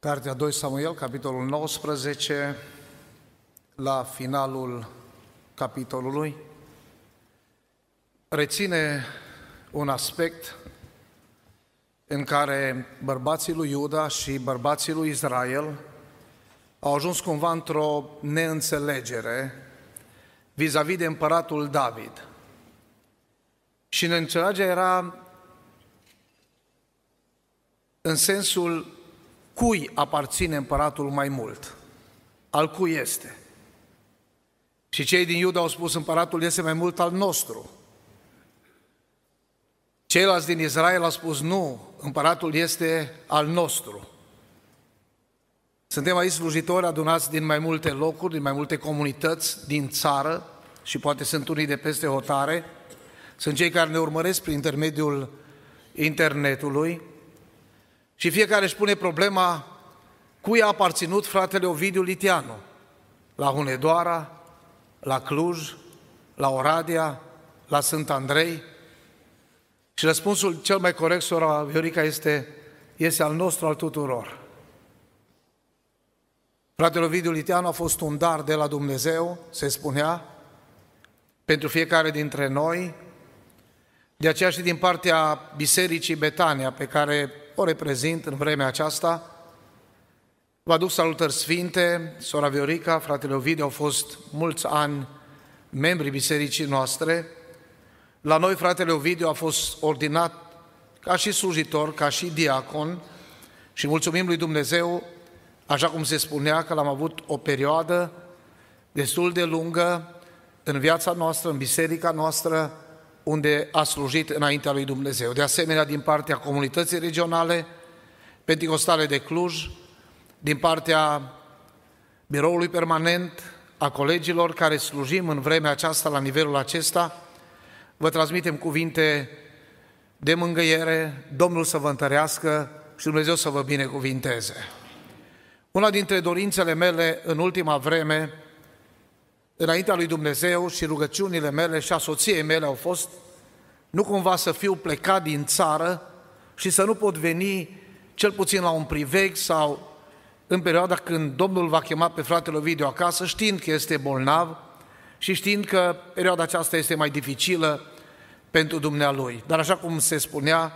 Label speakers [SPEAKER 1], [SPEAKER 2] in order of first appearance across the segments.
[SPEAKER 1] Cartea 2 Samuel, capitolul 19, la finalul capitolului, reține un aspect în care bărbații lui Iuda și bărbații lui Israel au ajuns cumva într-o neînțelegere vis-a-vis de împăratul David. Și neînțelegerea era în sensul cui aparține împăratul mai mult, al cui este. Și cei din Iuda au spus, împăratul este mai mult al nostru. Ceilalți din Israel au spus, nu, împăratul este al nostru. Suntem aici slujitori adunați din mai multe locuri, din mai multe comunități din țară și poate sunt unii de peste hotare. Sunt cei care ne urmăresc prin intermediul internetului și fiecare își pune problema cui a aparținut fratele Ovidiu Litianu. La Hunedoara, la Cluj, la Oradea, la Sânt Andrei. Și răspunsul cel mai corect, sora Viorica, este, este al nostru, al tuturor. Fratele Ovidiu Litianu a fost un dar de la Dumnezeu, se spunea, pentru fiecare dintre noi, de aceea și din partea Bisericii Betania, pe care o reprezint în vremea aceasta. Vă aduc salutări sfinte, sora Viorica, fratele Ovidiu au fost mulți ani membrii bisericii noastre. La noi fratele Ovidiu a fost ordinat ca și slujitor, ca și diacon și mulțumim lui Dumnezeu, așa cum se spunea că l-am avut o perioadă destul de lungă în viața noastră, în biserica noastră, unde a slujit înaintea lui Dumnezeu. De asemenea, din partea comunității regionale, Pentecostale de Cluj, din partea biroului permanent, a colegilor care slujim în vremea aceasta, la nivelul acesta, vă transmitem cuvinte de mângâiere, Domnul să vă întărească și Dumnezeu să vă binecuvinteze. Una dintre dorințele mele în ultima vreme înaintea lui Dumnezeu și rugăciunile mele și a soției mele au fost nu cumva să fiu plecat din țară și să nu pot veni cel puțin la un priveg sau în perioada când Domnul va chema pe fratele Ovidiu acasă, știind că este bolnav și știind că perioada aceasta este mai dificilă pentru dumnealui. Dar așa cum se spunea,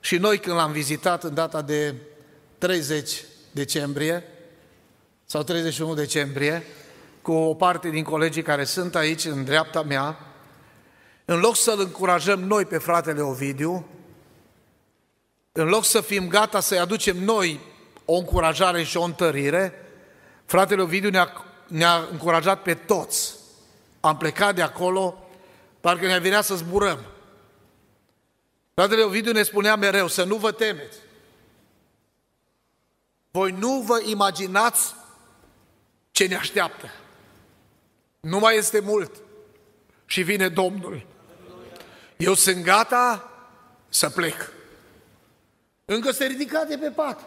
[SPEAKER 1] și noi când l-am vizitat în data de 30 decembrie sau 31 decembrie, cu o parte din colegii care sunt aici, în dreapta mea, în loc să-l încurajăm noi pe fratele Ovidiu, în loc să fim gata să-i aducem noi o încurajare și o întărire, fratele Ovidiu ne-a, ne-a încurajat pe toți. Am plecat de acolo, parcă ne-a venit să zburăm. Fratele Ovidiu ne spunea mereu să nu vă temeți. Voi nu vă imaginați ce ne așteaptă. Nu mai este mult și vine Domnul. Eu sunt gata să plec. Încă se ridica de pe pat.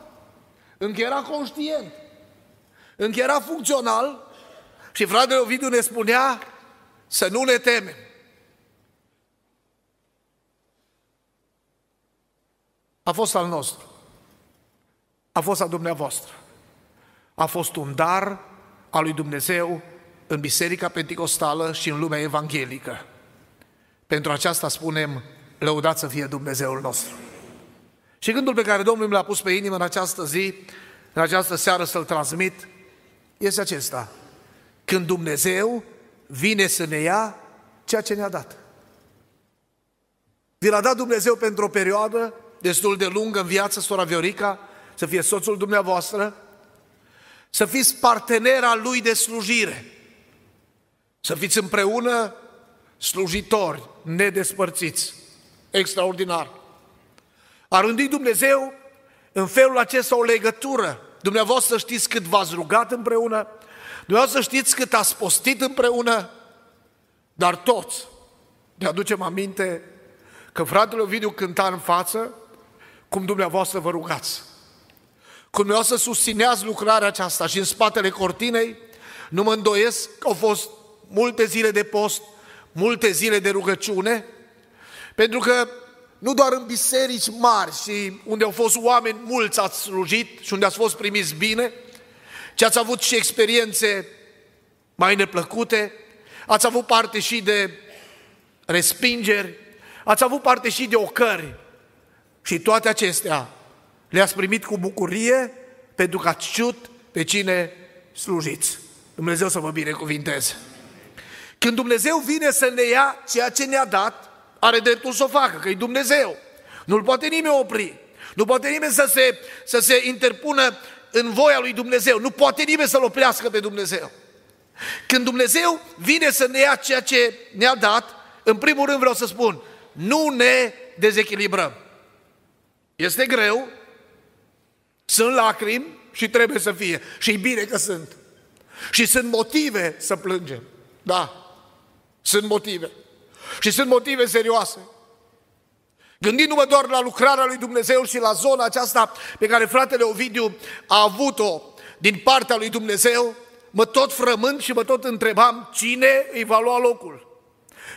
[SPEAKER 1] Încă era conștient. Încă era funcțional și fratele Ovidiu ne spunea să nu ne temem. A fost al nostru. A fost al dumneavoastră. A fost un dar al lui Dumnezeu în Biserica Pentecostală și în lumea evanghelică. Pentru aceasta spunem, lăudat să fie Dumnezeul nostru. Și gândul pe care Domnul mi l-a pus pe inimă în această zi, în această seară să-l transmit, este acesta. Când Dumnezeu vine să ne ia ceea ce ne-a dat. Vi l-a dat Dumnezeu pentru o perioadă destul de lungă în viață, sora Viorica, să fie soțul dumneavoastră, să fiți partenera lui de slujire, să fiți împreună slujitori nedespărțiți. Extraordinar. A rândit Dumnezeu în felul acesta o legătură. Dumneavoastră știți cât v-ați rugat împreună, dumneavoastră știți cât ați postit împreună, dar toți ne aducem aminte că fratele Ovidiu cânta în față cum dumneavoastră vă rugați. Cum dumneavoastră susțineați lucrarea aceasta și în spatele cortinei, nu mă îndoiesc că au fost multe zile de post, multe zile de rugăciune, pentru că nu doar în biserici mari și unde au fost oameni mulți ați slujit și unde ați fost primiți bine, ci ați avut și experiențe mai neplăcute, ați avut parte și de respingeri, ați avut parte și de ocări și toate acestea le-ați primit cu bucurie pentru că ați știut pe cine slujiți. Dumnezeu să vă binecuvinteze. Când Dumnezeu vine să ne ia ceea ce ne-a dat, are dreptul să o facă, că e Dumnezeu. Nu-l poate nimeni opri. Nu poate nimeni să se, să se interpună în voia lui Dumnezeu. Nu poate nimeni să-L oprească pe Dumnezeu. Când Dumnezeu vine să ne ia ceea ce ne-a dat, în primul rând vreau să spun, nu ne dezechilibrăm. Este greu, sunt lacrimi și trebuie să fie. Și e bine că sunt. Și sunt motive să plângem. Da, sunt motive. Și sunt motive serioase. Gândindu-mă doar la lucrarea lui Dumnezeu și la zona aceasta pe care fratele Ovidiu a avut-o din partea lui Dumnezeu, mă tot frământ și mă tot întrebam cine îi va lua locul.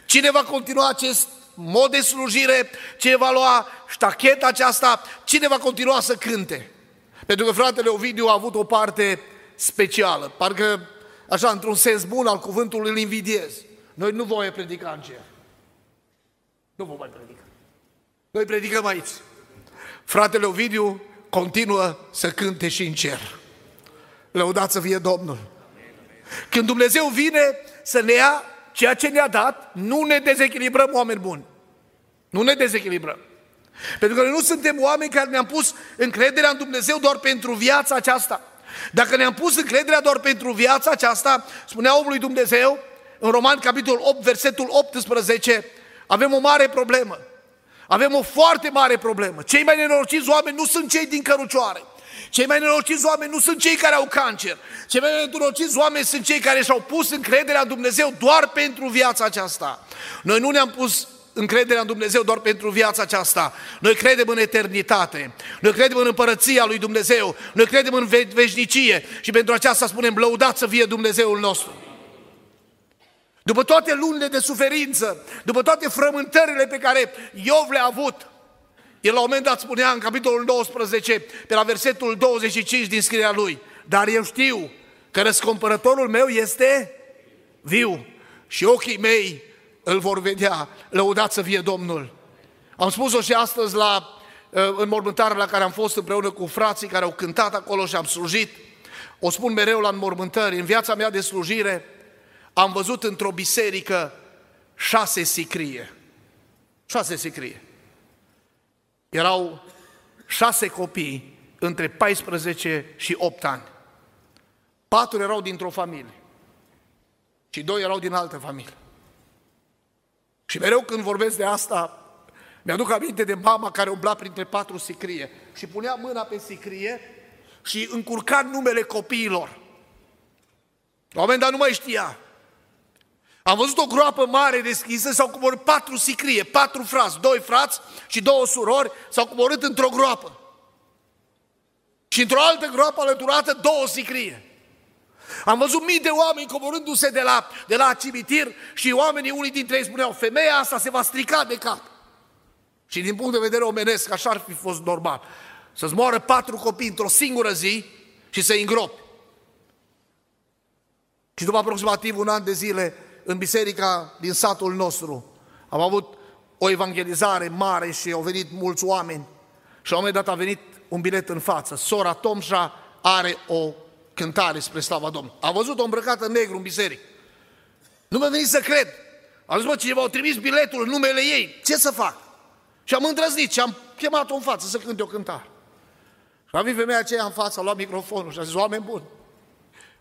[SPEAKER 1] Cine va continua acest mod de slujire, cine va lua ștacheta aceasta, cine va continua să cânte. Pentru că fratele Ovidiu a avut o parte specială, parcă așa într-un sens bun al cuvântului îl invidiez. Noi nu vom predica în cer. Nu vom mai predica. Noi predicăm aici. Fratele Ovidiu continuă să cânte și în cer. Lăudați să fie Domnul. Când Dumnezeu vine să ne ia ceea ce ne-a dat, nu ne dezechilibrăm oameni buni. Nu ne dezechilibrăm. Pentru că noi nu suntem oameni care ne-am pus încrederea în Dumnezeu doar pentru viața aceasta. Dacă ne-am pus încrederea doar pentru viața aceasta, spunea omului Dumnezeu, în Roman, capitolul 8, versetul 18, avem o mare problemă. Avem o foarte mare problemă. Cei mai nenorociți oameni nu sunt cei din cărucioare. Cei mai nenorociți oameni nu sunt cei care au cancer. Cei mai nenorociți oameni sunt cei care și-au pus încrederea în Dumnezeu doar pentru viața aceasta. Noi nu ne-am pus încrederea în Dumnezeu doar pentru viața aceasta. Noi credem în eternitate. Noi credem în împărăția lui Dumnezeu. Noi credem în veșnicie. Și pentru aceasta spunem, lăudat să fie Dumnezeul nostru. După toate lunile de suferință, după toate frământările pe care Iov le-a avut, el la un moment dat spunea în capitolul 12, pe la versetul 25 din scrierea lui, dar eu știu că răscumpărătorul meu este viu și ochii mei îl vor vedea, lăudat să fie Domnul. Am spus-o și astăzi la, în mormântarea la care am fost împreună cu frații care au cântat acolo și am slujit. O spun mereu la înmormântări, în viața mea de slujire, am văzut într-o biserică șase sicrie. Șase sicrie. Erau șase copii între 14 și 8 ani. Patru erau dintr-o familie și doi erau din altă familie. Și mereu când vorbesc de asta, mi-aduc aminte de mama care umbla printre patru sicrie și punea mâna pe sicrie și încurca numele copiilor. La un moment dat nu mai știa. Am văzut o groapă mare deschisă, s-au coborât patru sicrie, patru frați, doi frați și două surori s-au coborât într-o groapă. Și într-o altă groapă alăturată două sicrie. Am văzut mii de oameni coborându-se de la, de la cimitir și oamenii, unii dintre ei spuneau, femeia asta se va strica de cap. Și din punct de vedere omenesc, așa ar fi fost normal. Să-ți moară patru copii într-o singură zi și să-i îngropi. Și după aproximativ un an de zile, în biserica din satul nostru. Am avut o evangelizare mare și au venit mulți oameni și la un moment dat a venit un bilet în față. Sora Tomșa are o cântare spre slava Domnului. A văzut-o îmbrăcată în negru în biserică. Nu mi-a venit să cred. Am zis, mă, cineva au trimis biletul în numele ei. Ce să fac? Și am îndrăznit și am chemat-o în față să cânte o cântare. Și a venit femeia aceea în față, a luat microfonul și a zis, oameni buni,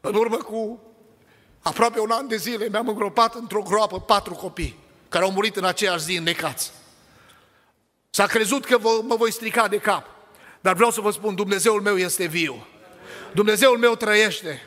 [SPEAKER 1] în urmă cu Aproape un an de zile mi-am îngropat într-o groapă patru copii care au murit în aceeași zi necați. S-a crezut că mă voi strica de cap. Dar vreau să vă spun, Dumnezeul meu este viu. Dumnezeul meu trăiește.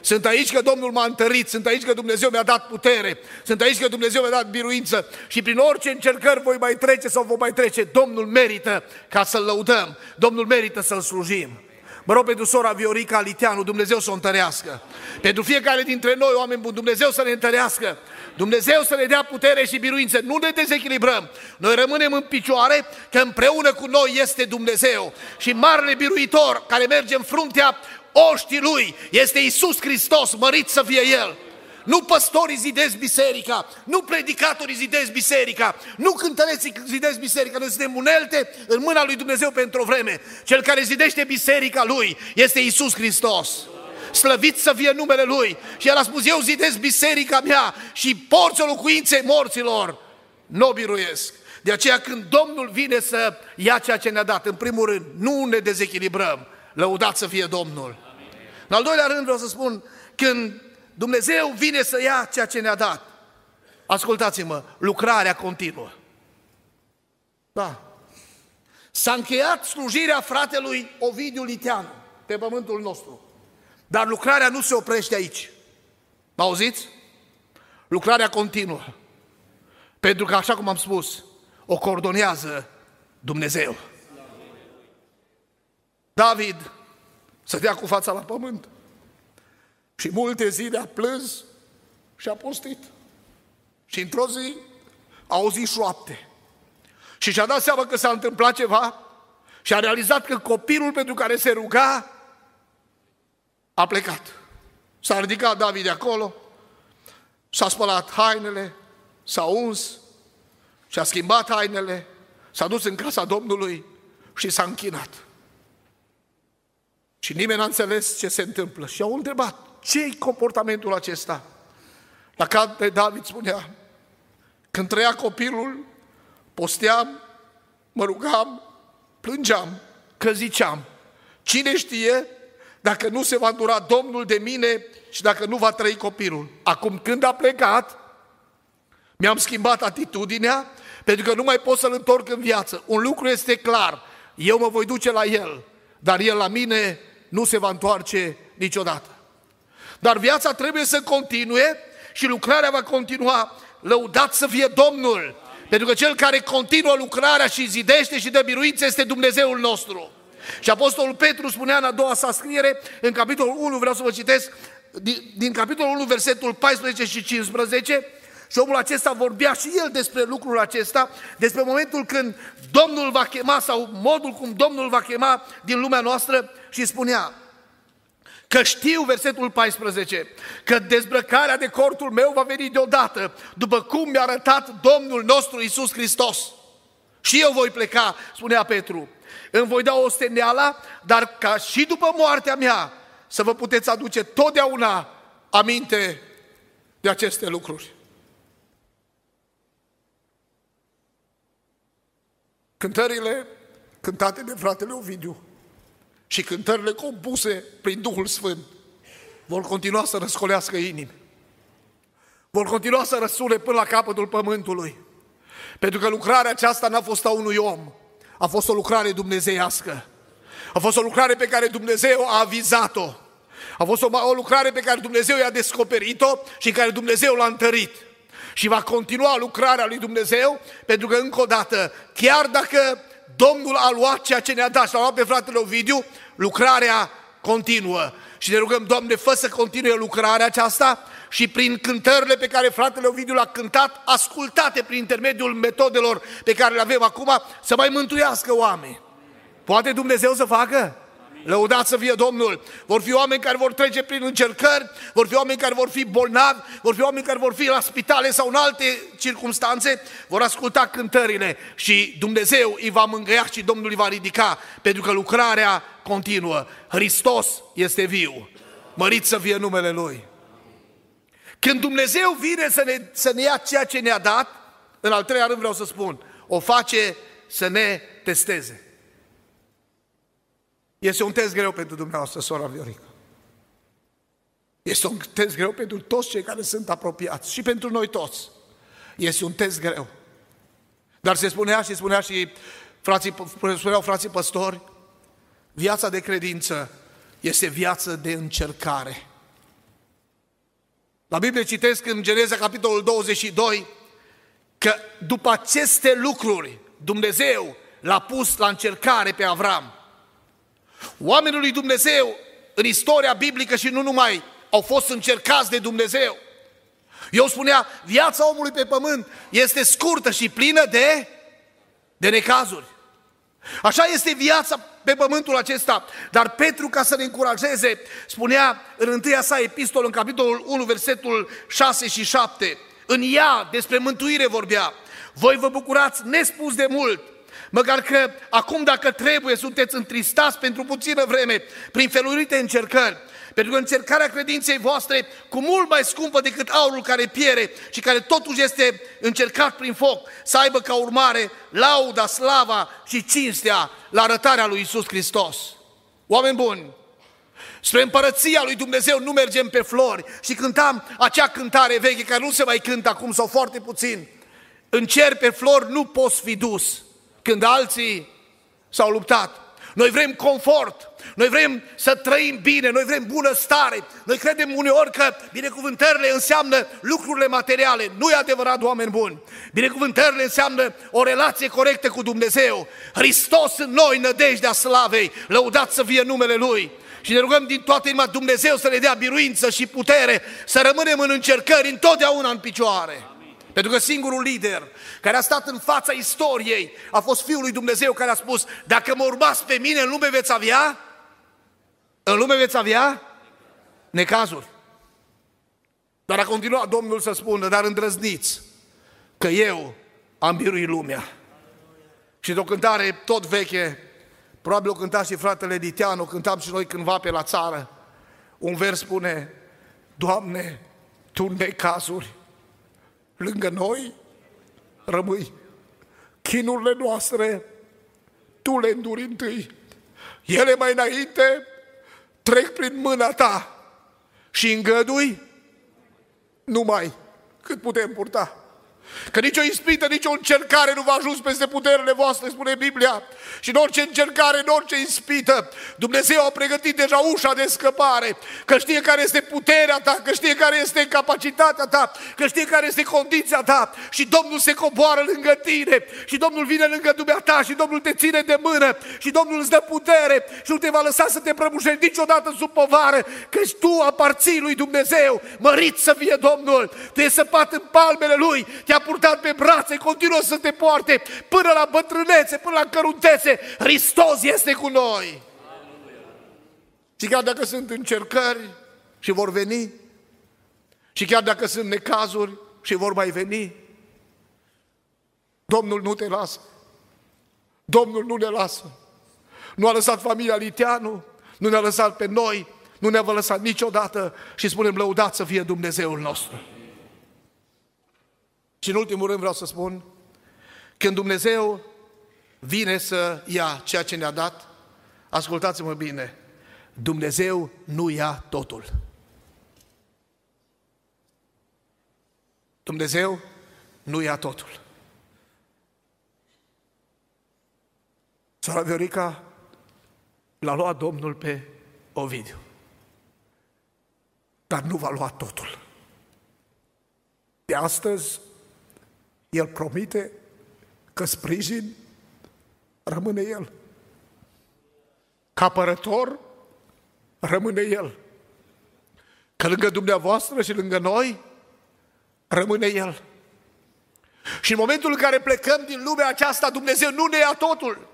[SPEAKER 1] Sunt aici că Domnul m-a întărit, sunt aici că Dumnezeu mi-a dat putere, sunt aici că Dumnezeu mi-a dat biruință și prin orice încercări voi mai trece sau vom mai trece, Domnul merită ca să-L lăudăm, Domnul merită să-L slujim. Mă rog pentru sora Viorica Liteanu, Dumnezeu să o întărească. Pentru fiecare dintre noi, oameni buni, Dumnezeu să ne întărească. Dumnezeu să ne dea putere și biruință. Nu ne dezechilibrăm. Noi rămânem în picioare că împreună cu noi este Dumnezeu. Și marele biruitor care merge în fruntea oștii Lui este Isus Hristos, mărit să fie El. Nu păstorii zidesc biserica, nu predicatorii zidesc biserica, nu cântăreții zidesc biserica, noi suntem unelte în mâna lui Dumnezeu pentru o vreme. Cel care zidește biserica lui este Isus Hristos. Slăvit să fie numele Lui. Și El a spus, eu zidesc biserica mea și porți locuinței morților. Nu o biruiesc. De aceea când Domnul vine să ia ceea ce ne-a dat, în primul rând, nu ne dezechilibrăm. Lăudat să fie Domnul. În al doilea rând vreau să spun, când Dumnezeu vine să ia ceea ce ne-a dat. Ascultați-mă, lucrarea continuă. Da. S-a încheiat slujirea fratelui Ovidiu Liteanu pe pământul nostru. Dar lucrarea nu se oprește aici. Mă auziți? Lucrarea continuă. Pentru că, așa cum am spus, o coordonează Dumnezeu. David dea cu fața la pământ. Și multe zile a plâns și a postit. Și într-o zi a auzit șoapte. Și și-a dat seama că s-a întâmplat ceva și a realizat că copilul pentru care se ruga a plecat. S-a ridicat David de acolo, s-a spălat hainele, s-a uns și a schimbat hainele, s-a dus în casa Domnului și s-a închinat. Și nimeni n-a înțeles ce se întâmplă. Și au întrebat, ce-i comportamentul acesta? La care David spunea, când trăia copilul, posteam, mă rugam, plângeam, că ziceam, cine știe dacă nu se va dura Domnul de mine și dacă nu va trăi copilul. Acum când a plecat, mi-am schimbat atitudinea pentru că nu mai pot să-l întorc în viață. Un lucru este clar, eu mă voi duce la el, dar el la mine nu se va întoarce niciodată. Dar viața trebuie să continue și lucrarea va continua. Lăudat să fie Domnul! Pentru că cel care continuă lucrarea și zidește și dă biruință este Dumnezeul nostru. Și Apostolul Petru spunea în a doua sa scriere, în capitolul 1, vreau să vă citesc, din, din capitolul 1, versetul 14 și 15, și omul acesta vorbea și el despre lucrul acesta, despre momentul când Domnul va chema sau modul cum Domnul va chema din lumea noastră și spunea, Că știu, versetul 14, că dezbrăcarea de cortul meu va veni deodată, după cum mi-a arătat Domnul nostru Isus Hristos. Și eu voi pleca, spunea Petru. Îmi voi da o steneală, dar ca și după moartea mea să vă puteți aduce totdeauna aminte de aceste lucruri. Cântările cântate de fratele Ovidiu și cântările compuse prin Duhul Sfânt vor continua să răscolească inimi. Vor continua să răsune până la capătul pământului. Pentru că lucrarea aceasta n-a fost a unui om, a fost o lucrare dumnezeiască. A fost o lucrare pe care Dumnezeu a avizat-o. A fost o, o lucrare pe care Dumnezeu i-a descoperit-o și care Dumnezeu l-a întărit. Și va continua lucrarea lui Dumnezeu, pentru că, încă o dată, chiar dacă Domnul a luat ceea ce ne-a dat și l-a luat pe fratele Ovidiu, lucrarea continuă. Și ne rugăm, Doamne, fă să continue lucrarea aceasta și prin cântările pe care fratele Ovidiu le-a cântat, ascultate prin intermediul metodelor pe care le avem acum, să mai mântuiască oameni. Poate Dumnezeu să facă? Lăudați să fie Domnul! Vor fi oameni care vor trece prin încercări, vor fi oameni care vor fi bolnavi, vor fi oameni care vor fi la spitale sau în alte circunstanțe, vor asculta cântările și Dumnezeu îi va mângâia și Domnul îi va ridica, pentru că lucrarea continuă. Hristos este viu. Mărit să fie numele Lui. Când Dumnezeu vine să ne, să ne ia ceea ce ne-a dat, în al treilea rând vreau să spun, o face să ne testeze. Este un test greu pentru dumneavoastră, sora Viorica. Este un test greu pentru toți cei care sunt apropiați și pentru noi toți. Este un test greu. Dar se spunea și spunea și frații, spuneau frații păstori, viața de credință este viață de încercare. La Biblie citesc în Geneza capitolul 22 că după aceste lucruri Dumnezeu l-a pus la încercare pe Avram. Oamenii lui Dumnezeu în istoria biblică și nu numai au fost încercați de Dumnezeu. Eu spunea, viața omului pe pământ este scurtă și plină de, de necazuri. Așa este viața pe pământul acesta. Dar Petru, ca să ne încurajeze, spunea în întâia sa epistol, în capitolul 1, versetul 6 și 7, în ea, despre mântuire vorbea, voi vă bucurați nespus de mult, măcar că acum dacă trebuie sunteți întristați pentru puțină vreme, prin felurite încercări, pentru că încercarea credinței voastre, cu mult mai scumpă decât aurul care piere și care totuși este încercat prin foc, să aibă ca urmare lauda, slava și cinstea la arătarea lui Isus Hristos. Oameni buni, Spre împărăția lui Dumnezeu nu mergem pe flori și cântam acea cântare veche care nu se mai cântă acum sau foarte puțin. În cer pe flori nu poți fi dus când alții s-au luptat. Noi vrem confort, noi vrem să trăim bine, noi vrem bunăstare. Noi credem uneori că binecuvântările înseamnă lucrurile materiale. Nu e adevărat, oameni buni. Binecuvântările înseamnă o relație corectă cu Dumnezeu. Hristos în noi, nădejdea slavei, lăudat să fie numele Lui. Și ne rugăm din toată inima Dumnezeu să ne dea biruință și putere, să rămânem în încercări întotdeauna în picioare. Pentru că singurul lider care a stat în fața istoriei a fost Fiul lui Dumnezeu care a spus, dacă mă urmați pe mine, în lume veți avea? În lume veți avea? Necazuri. Dar a continuat Domnul să spună, dar îndrăzniți că eu am biruit lumea. Și de o cântare tot veche, probabil o cânta și fratele Diteanu, o cântam și noi cândva pe la țară. Un vers spune, Doamne, Tu necazuri lângă noi rămâi. Chinurile noastre, Tu le înduri întâi. Ele mai înainte trec prin mâna Ta și îngădui numai cât putem purta. Că nicio ispită, nicio încercare nu va ajuns peste puterile voastre, spune Biblia. Și în orice încercare, în orice ispită, Dumnezeu a pregătit deja ușa de scăpare. Că știe care este puterea ta, că știe care este capacitatea ta, că știe care este condiția ta. Și Domnul se coboară lângă tine. Și Domnul vine lângă dumneata și Domnul te ține de mână. Și Domnul îți dă putere și nu te va lăsa să te prăbușești niciodată sub povară. Că tu aparții lui Dumnezeu. Mărit să fie Domnul. Tu e săpat în palmele Lui. Te-a purtat pe brațe, continuă să te poarte până la bătrânețe, până la căruntețe. Hristos este cu noi. Și chiar dacă sunt încercări și vor veni, și chiar dacă sunt necazuri și vor mai veni, Domnul nu te lasă. Domnul nu ne lasă. Nu a lăsat familia Liteanu, nu ne-a lăsat pe noi, nu ne-a lăsat niciodată și spunem lăudat să fie Dumnezeul nostru. Și în ultimul rând vreau să spun, când Dumnezeu vine să ia ceea ce ne-a dat, ascultați-mă bine, Dumnezeu nu ia totul. Dumnezeu nu ia totul. Sora Viorica l-a luat Domnul pe Ovidiu. Dar nu va lua totul. De astăzi el promite că sprijin rămâne El. Ca părător rămâne El. Că lângă dumneavoastră și lângă noi rămâne El. Și în momentul în care plecăm din lumea aceasta, Dumnezeu nu ne ia totul.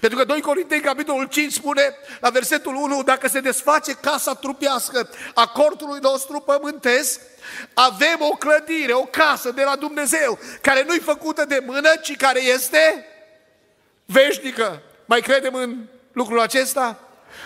[SPEAKER 1] Pentru că 2 Corintei, capitolul 5, spune la versetul 1, dacă se desface casa trupească a cortului nostru pământesc, avem o clădire, o casă de la Dumnezeu, care nu-i făcută de mână, ci care este veșnică. Mai credem în lucrul acesta?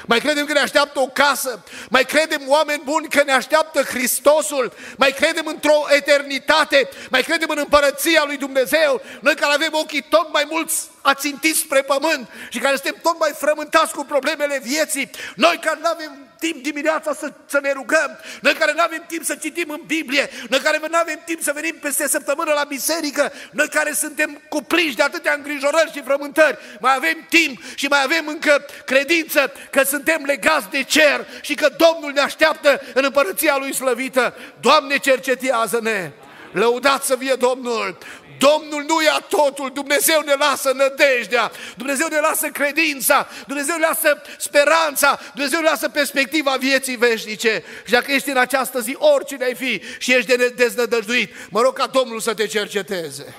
[SPEAKER 1] Mai credem că ne așteaptă o casă, mai credem oameni buni că ne așteaptă Hristosul, mai credem într-o eternitate, mai credem în împărăția lui Dumnezeu, noi care avem ochii tot mai mulți ațintiți spre pământ și care suntem tot mai frământați cu problemele vieții, noi care nu avem timp dimineața să, să ne rugăm, noi care nu avem timp să citim în Biblie, noi care nu avem timp să venim peste săptămână la biserică, noi care suntem cuprinși de atâtea îngrijorări și frământări, mai avem timp și mai avem încă credință că suntem legați de cer și că Domnul ne așteaptă în împărăția Lui slăvită. Doamne, cercetează-ne! Lăudați să fie Domnul! Domnul nu ia totul, Dumnezeu ne lasă nădejdea, Dumnezeu ne lasă credința, Dumnezeu ne lasă speranța, Dumnezeu ne lasă perspectiva vieții veșnice. Și dacă ești în această zi, oricine ai fi și ești deznădăjduit, mă rog ca Domnul să te cerceteze.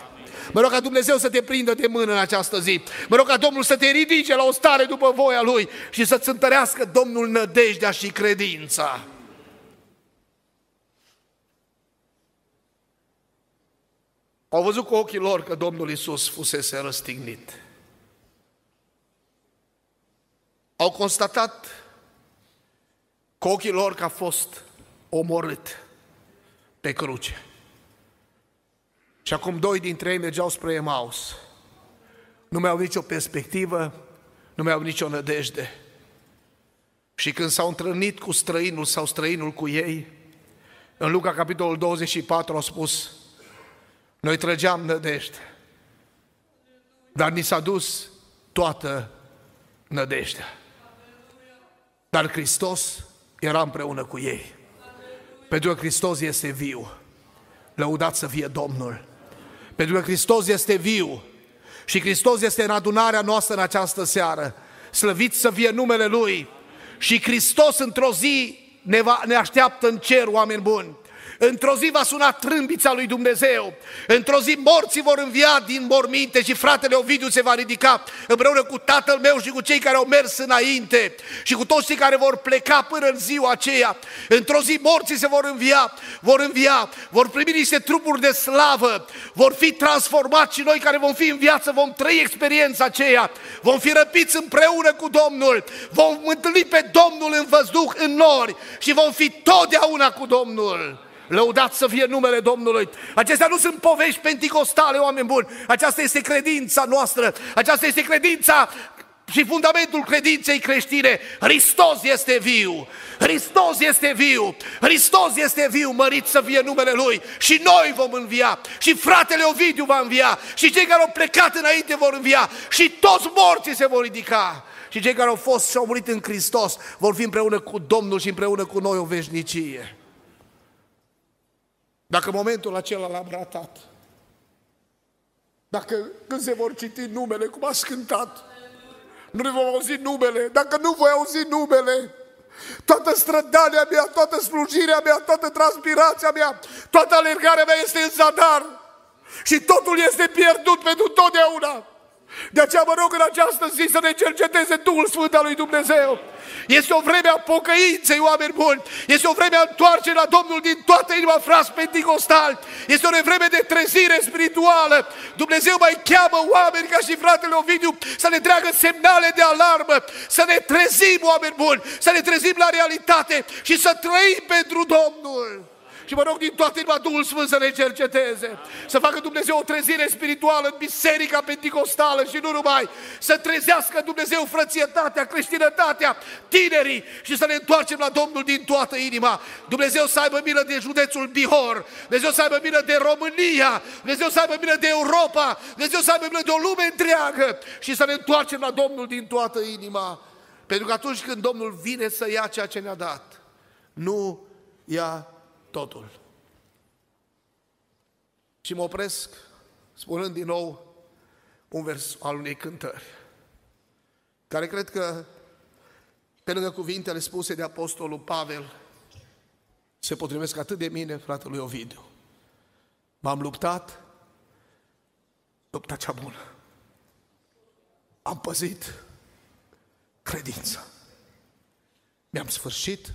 [SPEAKER 1] Mă rog ca Dumnezeu să te prindă de mână în această zi. Mă rog ca Domnul să te ridice la o stare după voia Lui și să-ți întărească Domnul nădejdea și credința. Au văzut cu ochii lor că Domnul Isus fusese răstignit. Au constatat cu ochii lor că a fost omorât pe cruce. Și acum doi dintre ei mergeau spre Emaus. Nu mai au nicio perspectivă, nu mai au nicio nădejde. Și când s-au întâlnit cu străinul sau străinul cu ei, în Luca capitolul 24 au spus, noi trăgeam nădejde, dar ni s-a dus toată nădejdea. Dar Hristos era împreună cu ei. Pentru că Hristos este viu. Lăudat să fie Domnul. Pentru că Hristos este viu și Hristos este în adunarea noastră în această seară. Slăvit să fie numele Lui. Și Hristos într-o zi ne, va, ne așteaptă în cer, oameni buni. Într-o zi va suna trâmbița lui Dumnezeu. Într-o zi morții vor învia din morminte și fratele Ovidiu se va ridica împreună cu tatăl meu și cu cei care au mers înainte și cu toți cei care vor pleca până în ziua aceea. Într-o zi morții se vor învia, vor învia, vor primi niște trupuri de slavă, vor fi transformați și noi care vom fi în viață vom trăi experiența aceea, vom fi răpiți împreună cu Domnul, vom întâlni pe Domnul în văzduh, în nori și vom fi totdeauna cu Domnul. Lăudat să fie numele Domnului. Acestea nu sunt povești penticostale, oameni buni. Aceasta este credința noastră. Aceasta este credința și fundamentul credinței creștine. Hristos este viu. Hristos este viu. Hristos este viu, mărit să fie numele Lui. Și noi vom învia. Și fratele Ovidiu va învia. Și cei care au plecat înainte vor învia. Și toți morții se vor ridica. Și cei care au fost și au murit în Hristos vor fi împreună cu Domnul și împreună cu noi o veșnicie. Dacă momentul acela l-am ratat, dacă când se vor citi numele, cum a scântat, nu ne vom auzi numele, dacă nu voi auzi numele, toată strădania mea, toată slujirea mea, toată transpirația mea, toată alergarea mea este în zadar și totul este pierdut pentru totdeauna. De aceea mă rog în această zi să ne cerceteze Duhul Sfânt al lui Dumnezeu. Este o vreme a pocăinței, oameni buni. Este o vreme a întoarce la Domnul din toată inima, frați penticostali. Este o vreme de trezire spirituală. Dumnezeu mai cheamă oameni ca și fratele Ovidiu să ne treagă semnale de alarmă, să ne trezim, oameni buni, să ne trezim la realitate și să trăim pentru Domnul. Și mă rog din toată inima Duhul Sfânt să ne cerceteze. Să facă Dumnezeu o trezire spirituală în biserica penticostală și nu numai. Să trezească Dumnezeu frățietatea, creștinătatea, tinerii și să ne întoarcem la Domnul din toată inima. Dumnezeu să aibă milă de județul Bihor, Dumnezeu să aibă milă de România, Dumnezeu să aibă milă de Europa, Dumnezeu să aibă milă de o lume întreagă și să ne întoarcem la Domnul din toată inima. Pentru că atunci când Domnul vine să ia ceea ce ne-a dat, nu ia totul. Și mă opresc spunând din nou un vers al unei cântări, care cred că, pe lângă cuvintele spuse de Apostolul Pavel, se potrivesc atât de mine, fratelui Ovidiu. M-am luptat, lupta cea bună. Am păzit credința. Mi-am sfârșit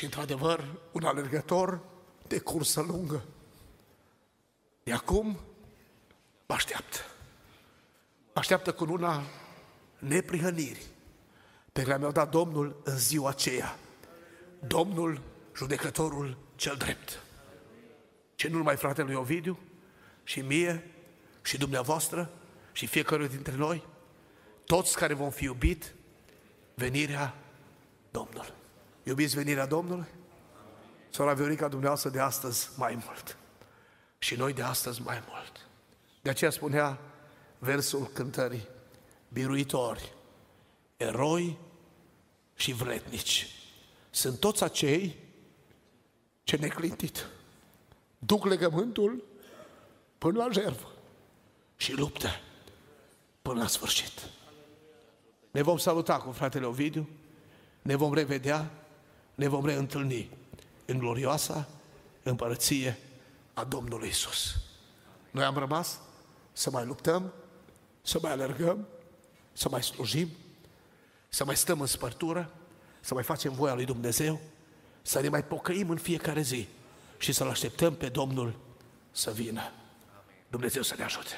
[SPEAKER 1] și într-adevăr, un alergător de cursă lungă. De acum mă așteaptă. Mă așteaptă cu una neprihăniri pe care mi-au dat Domnul în ziua aceea. Domnul judecătorul cel drept. Și nu numai fratele Ovidiu, și mie, și dumneavoastră, și fiecare dintre noi, toți care vom fi iubit venirea Domnului. Iubiți venirea Domnului? Sora Viorica, dumneavoastră de astăzi mai mult. Și noi de astăzi mai mult. De aceea spunea versul cântării, biruitori, eroi și vrednici. Sunt toți acei ce neclintit duc legământul
[SPEAKER 2] până la jervă și luptă până la sfârșit. Ne vom saluta cu fratele Ovidiu, ne vom revedea, ne vom reîntâlni în glorioasa împărăție a Domnului Isus. Noi am rămas să mai luptăm, să mai alergăm, să mai slujim, să mai stăm în spărtură, să mai facem voia lui Dumnezeu, să ne mai pocăim în fiecare zi și să-L așteptăm pe Domnul să vină. Dumnezeu să ne ajute!